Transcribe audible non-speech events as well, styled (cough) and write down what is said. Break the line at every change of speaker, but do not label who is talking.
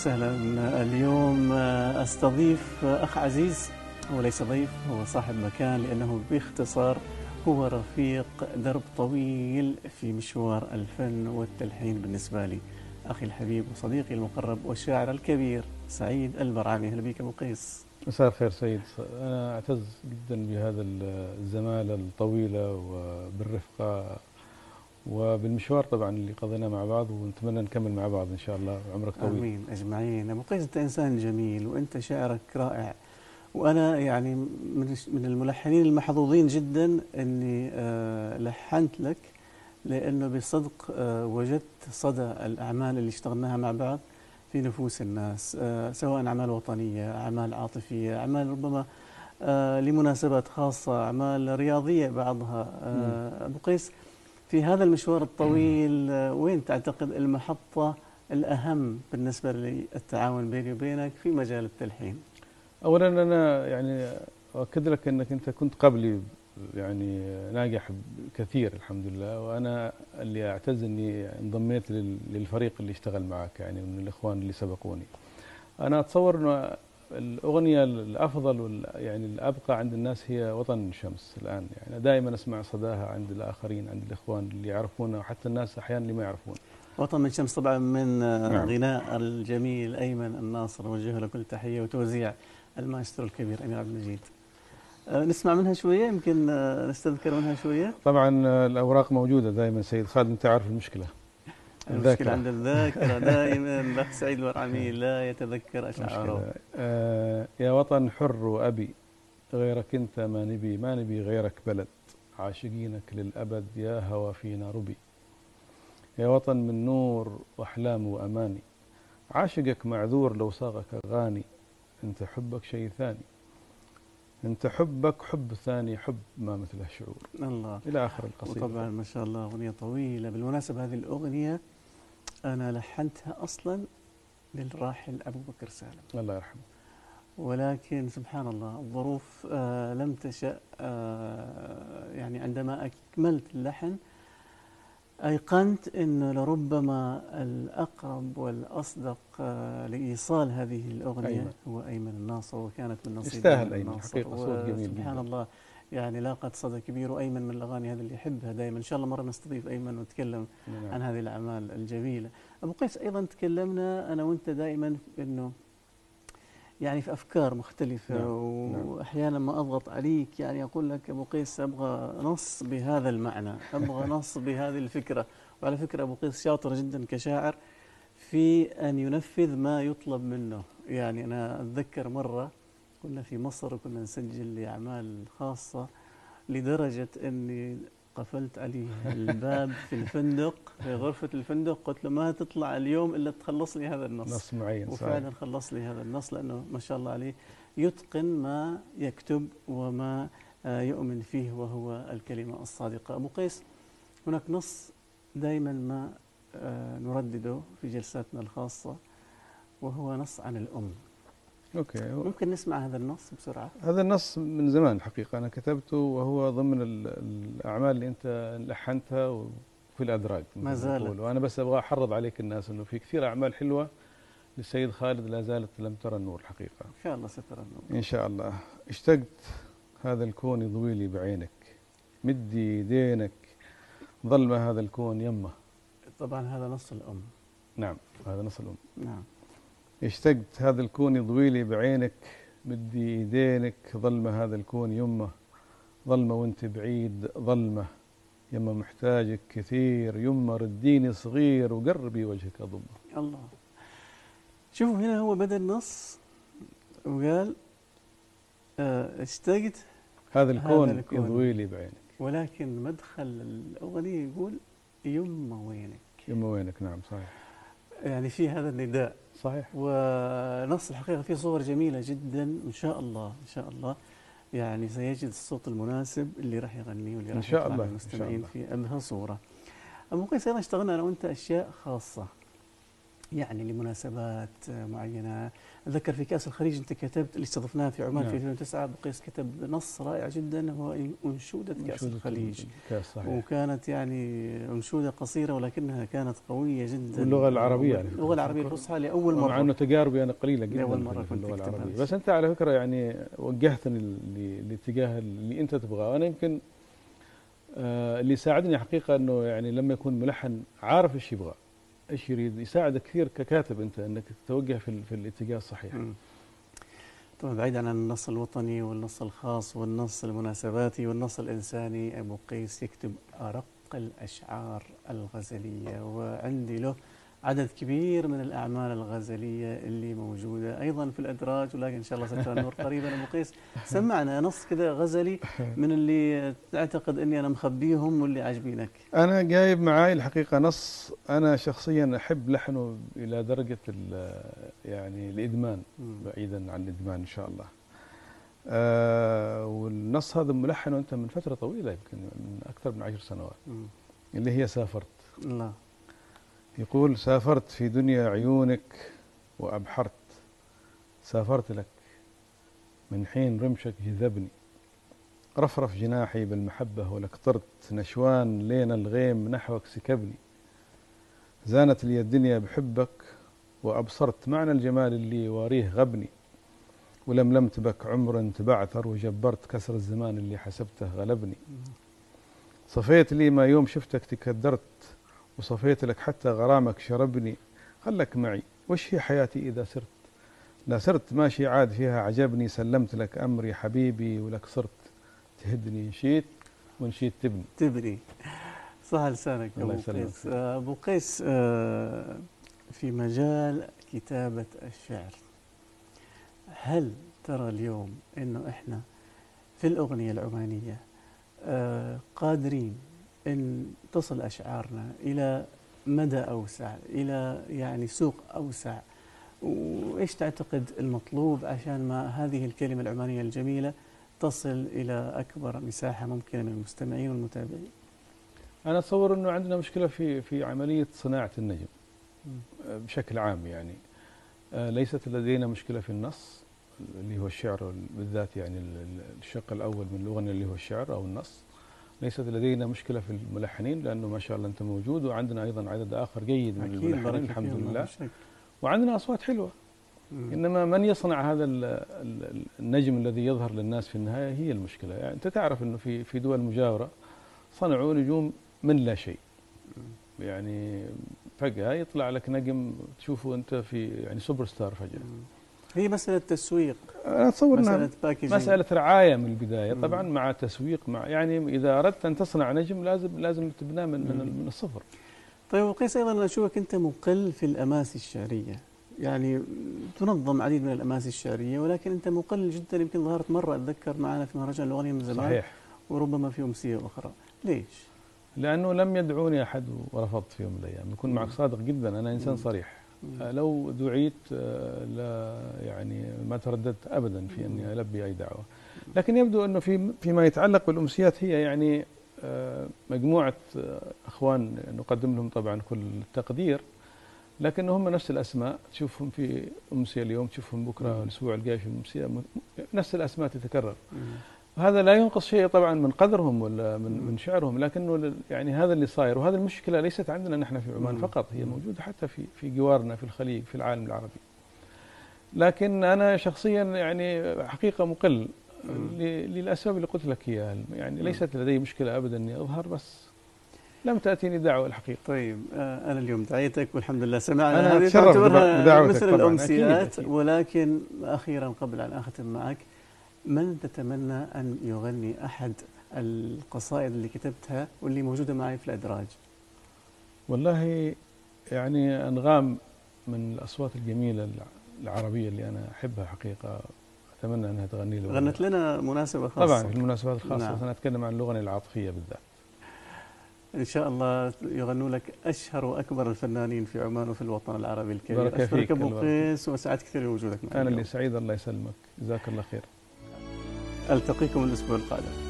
وسهلا اليوم أستضيف أخ عزيز هو ليس ضيف هو صاحب مكان لأنه باختصار هو رفيق درب طويل في مشوار الفن والتلحين بالنسبة لي. أخي الحبيب وصديقي المقرب والشاعر الكبير سعيد البرعامي أهلا بك أبو قيس.
مساء الخير سيد أنا أعتز جدا بهذا الزمالة الطويلة وبالرفقة وبالمشوار طبعا اللي قضيناه مع بعض ونتمنى نكمل مع بعض إن شاء الله. عمرك طويل.
آمين. أجمعين. أبو قيس أنت إنسان جميل وأنت شعرك رائع. وأنا يعني من من الملحنين المحظوظين جدا إني آه لحنت لك لأنه بصدق آه وجدت صدى الأعمال اللي اشتغلناها مع بعض في نفوس الناس آه سواء أعمال وطنية، أعمال عاطفية، أعمال ربما لمناسبات خاصة، أعمال رياضية بعضها. أبو قيس في هذا المشوار الطويل وين تعتقد المحطة الأهم بالنسبة للتعاون بيني وبينك في مجال التلحين؟
أولا أنا يعني أؤكد لك أنك أنت كنت قبلي يعني ناجح كثير الحمد لله وأنا اللي أعتز أني انضميت للفريق اللي اشتغل معك يعني من الإخوان اللي سبقوني أنا أتصور أنه الأغنية الأفضل يعني الأبقى عند الناس هي وطن الشمس الآن. يعني دائما أسمع صداها عند الآخرين عند الإخوان اللي يعرفونها وحتى الناس أحيانا اللي ما يعرفون.
وطن من شمس طبعا من نعم. غناء الجميل أيمن الناصر. وجه له كل تحية وتوزيع المايسترو الكبير أمير عبد المجيد. نسمع منها شوية يمكن نستذكر منها شوية.
طبعا الأوراق موجودة دائما سيد خالد أنت عارف المشكلة.
المشكلة عند الذاكرة (laughs) دائما الأخ سعيد الورعمي لا يتذكر أشعاره.
آه يا وطن حر وأبي غيرك أنت ما نبي ما نبي غيرك بلد. عاشقينك للأبد يا هوى فينا ربي. يا وطن من نور وأحلام وأماني عاشقك معذور لو صاغك أغاني أنت حبك شيء ثاني. أنت حبك حب ثاني حب ما مثله شعور.
الله.
إلى آخر القصيدة.
وطبعا ما شاء الله أغنية طويلة. بالمناسبة هذه الأغنية أنا لحنتها أصلا للراحل أبو بكر سالم
الله يرحمه
ولكن سبحان الله الظروف آه لم تشأ آه يعني عندما أكملت اللحن أيقنت أنه لربما الأقرب والأصدق آه لإيصال هذه الأغنية
أيمن.
هو أيمن الناصر وكانت من نصيب
يستاهل أيمن حقيقة صوت جميل
سبحان. الله يعني لاقت صدى كبير وأيمن من الأغاني هذه اللي يحبها دائما إن شاء الله مرة نستضيف أيمن ونتكلم
نعم.
عن هذه الأعمال الجميلة. أبو قيس أيضا تكلمنا أنا وأنت دائما أنه يعني في أفكار مختلفة
نعم، نعم.
وأحيانا ما أضغط عليك يعني أقول لك أبو قيس أبغى نص بهذا المعنى أبغى (laughs) نص بهذه الفكرة. وعلى فكرة أبو قيس شاطر جدا كشاعر في أن ينفذ ما يطلب منه. يعني أنا أتذكر مرة كنا في مصر وكنا نسجل لأعمال خاصة لدرجة أني قفلت عليه الباب في الفندق في غرفة الفندق قلت له ما تطلع اليوم إلا تخلص لي هذا النص.
نص معين صحيح.
وفعلا خلص لي هذا النص لأنه ما شاء الله عليه يتقن ما يكتب وما آه، يؤمن فيه وهو الكلمة الصادقة. أبو قيس هناك نص دائما ما آه، نردده في جلساتنا الخاصة وهو نص عن الأم.
أوكي.
ممكن نسمع هذا النص بسرعة.
هذا النص من زمان الحقيقة أنا كتبته وهو ضمن ال- الأعمال اللي أنت لحنتها وفي الأدراج
ما زالت.
وأنا بس أبغى أحرض عليك الناس أنه في كثير أعمال حلوة للسيد خالد لا زالت لم ترى النور الحقيقة
إن شاء الله سترى النور.
إن شاء الله. اشتقت هذا الكون يضوي لي بعينك. مدي يدينك ظلمة هذا الكون يمه.
طبعا هذا نص الأم.
نعم هذا نص الأم.
نعم.
اشتقت هذا الكون يضوي لي بعينك مدي إيدينك ظلمة هذا الكون يمه ظلمة وانت بعيد ظلمة يما محتاجك كثير يما رديني صغير وقربي وجهك أضمه.
الله. شوفوا هنا هو بدأ النص وقال آه، اشتقت
هذا الكون
الكون.
يضوي لي بعينك.
ولكن مدخل الأغنية يقول يما وينك.
يما وينك نعم صحيح.
يعني في هذا النداء.
صحيح.
ونص الحقيقة فيه صور جميلة جدا إن شاء الله إن شاء الله. يعني سيجد الصوت المناسب اللي راح يغنيه واللي راح يطلع للمستمعين
شاء
في أبهى صورة. أبو قيس أيضا اشتغلنا أنا وأنت أشياء خاصة. يعني لمناسبات معينة. أتذكر في كأس الخليج أنت كتبت اللي استضفناه في عمان
نعم.
في 2009 بقيس كتب نص رائع جدا هو أنشودة كأس
مشهود
الخليج.
كأس صحيح.
وكانت يعني أنشودة قصيرة ولكنها كانت قوية جدا.
واللغة العربية يعني.
اللغة العربية الفصحى لأول
مع
مرة.
أنه تجاربي أنا قليلة جدا
مرة
في
كنت اللغة.
العربية. بس أنت على فكرة يعني وجهتني ل- لاتجاه اللي أنت تبغاه. أنا يمكن آه، اللي ساعدني حقيقة أنه يعني لما يكون ملحن عارف إيش يبغى. إيش يريد؟ يساعدك كثير ككاتب أنت إنك تتوجه في, في الاتجاه الصحيح.
مم. طبعا بعيدا عن النص الوطني والنص الخاص والنص المناسباتي والنص الإنساني أبو قيس يكتب أرق الأشعار الغزلية. وعندي له عدد كبير من الأعمال الغزلية اللي موجودة أيضا في الأدراج ولكن إن شاء الله سترى النور قريبا أبو قيس. (laughs) سمعنا نص كذا غزلي من اللي تعتقد أني أنا مخبيهم واللي عاجبينك.
أنا جايب معاي الحقيقة نص. أنا شخصيا أحب لحنه إلى درجة ال- يعني الإدمان
مم.
بعيدا عن الإدمان إن شاء الله. آه والنص هذا ملحنه أنت من فترة طويلة يمكن من أكثر من عشر سنوات. اللي هي سافرت.
لا
يقول سافرت في دنيا عيونك وأبحرت. سافرت لك من حين رمشك جذبني رفرف جناحي بالمحبة ولك طرت نشوان لين الغيم نحوك سكبني. زانت لي الدنيا بحبك وأبصرت معنى الجمال اللي واريه غبني. ولملمت بك عمر تبعثر وجبرت كسر الزمان اللي حسبته غلبني. صفيت لي ما يوم شفتك تكدرت وصفيت لك حتى غرامك شربني خلك معي. وش هي حياتي إذا سرت؟ لا سرت ماشي عاد فيها عجبني سلمت لك أمري حبيبي ولك صرت. تهدني نشيت ونشيت تبني.
تبني. صح لسانك
الله
أبو
يسلمك.
قيس. آه، أبو قيس آه، في مجال كتابة الشعر. هل ترى اليوم أنه إحنا في الأغنية العمانية آه، قادرين أن تصل أشعارنا إلى مدى أوسع إلى يعني سوق أوسع. وإيش تعتقد المطلوب عشان ما هذه الكلمة العمانية الجميلة تصل إلى أكبر مساحة ممكنة من المستمعين والمتابعين؟
أنا أتصور أنه عندنا مشكلة في في عملية صناعة النجم بشكل عام يعني. آه، ليست لدينا مشكلة في النص اللي هو الشعر بالذات يعني ال- ال- الشق الأول من الأغنية اللي هو الشعر أو النص. ليست لدينا مشكلة في الملحنين لأنه ما شاء الله أنت موجود وعندنا أيضا عدد آخر جيد من الملحنين الحمد لله. وعندنا أصوات حلوة
مم.
إنما من يصنع هذا ال- ال- النجم الذي يظهر للناس في النهاية هي المشكلة، يعني أنت تعرف إنه في في دول مجاورة صنعوا نجوم من لا شيء. يعني فجأة يطلع لك نجم تشوفه أنت في يعني super star.
مم. هي مسألة تسويق
أنا أتصور إنها
مسألة packaging
مسألة رعاية من البداية،
مم.
طبعا مع تسويق مع يعني إذا أردت أن تصنع نجم لازم لازم تبناه من من,
مم.
من الصفر.
طيب وقيس أيضا أنا أشوفك أنت مقل في الأماسي الشعرية يعني تنظم عديد من الأماسي الشعرية ولكن أنت مقل جدا يمكن ظهرت مرة أتذكر معنا في مهرجان الأغنية من زمان
صحيح
وربما في أمسية أخرى ليش؟
لأنه لم يدعوني أحد ورفضت في يوم من الأيام، بكون معك. صادق جدا أنا إنسان
مم.
صريح. لو دعيت آه، لا يعني ما ترددت ابدا في
أني.
ألبي أي دعوة لكن يبدو أنه في فيما يتعلق بالأمسيات هي يعني آه، مجموعة آه، إخوان نقدم لهم طبعا كل التقدير لكن هم نفس الأسماء تشوفهم في أمسية اليوم تشوفهم
بكرة.
الأسبوع الجاي في أمسية نفس الأسماء تتكرر
مم.
هذا لا ينقص شيء طبعا من قدرهم ولا من. من شعرهم لكنه يعني هذا اللي صاير وهذه المشكلة ليست عندنا نحن في عمان. فقط هي. موجودة حتى في في جوارنا في الخليج في العالم العربي لكن أنا شخصيا يعني حقيقة مقل للأسباب اللي قلت لك إياها يعني. ليست لدي مشكلة ابدا إني أظهر بس لم تأتيني دعوة الحقيقة
طيب آه، أنا اليوم دعيتك والحمد لله سمعنا
أنا
هذه تعتبرها مثل
أكيد.
ولكن أخيرا قبل أن أختم معك من تتمنى أن يغني أحد القصائد اللي كتبتها واللي موجودة معي في الأدراج؟
والله يعني أنغام من الأصوات الجميلة الع- العربية اللي أنا أحبها حقيقة أتمنى أنها تغني لي
غنت لنا مناسبة خاصة.
طبعا في المناسبات الخاصة
نعم.
أنا أتكلم عن الأغنية العاطفية بالذات.
إن شاء الله يغنوا لك أشهر وأكبر الفنانين في عمان وفي الوطن العربي الكريم
بارك
أشكرك أبو قيس وسعدت كثير بوجودك معنا
أنا اللي. سعيد الله يسلمك. جزاك الله خير.
ألتقيكم الأسبوع القادم.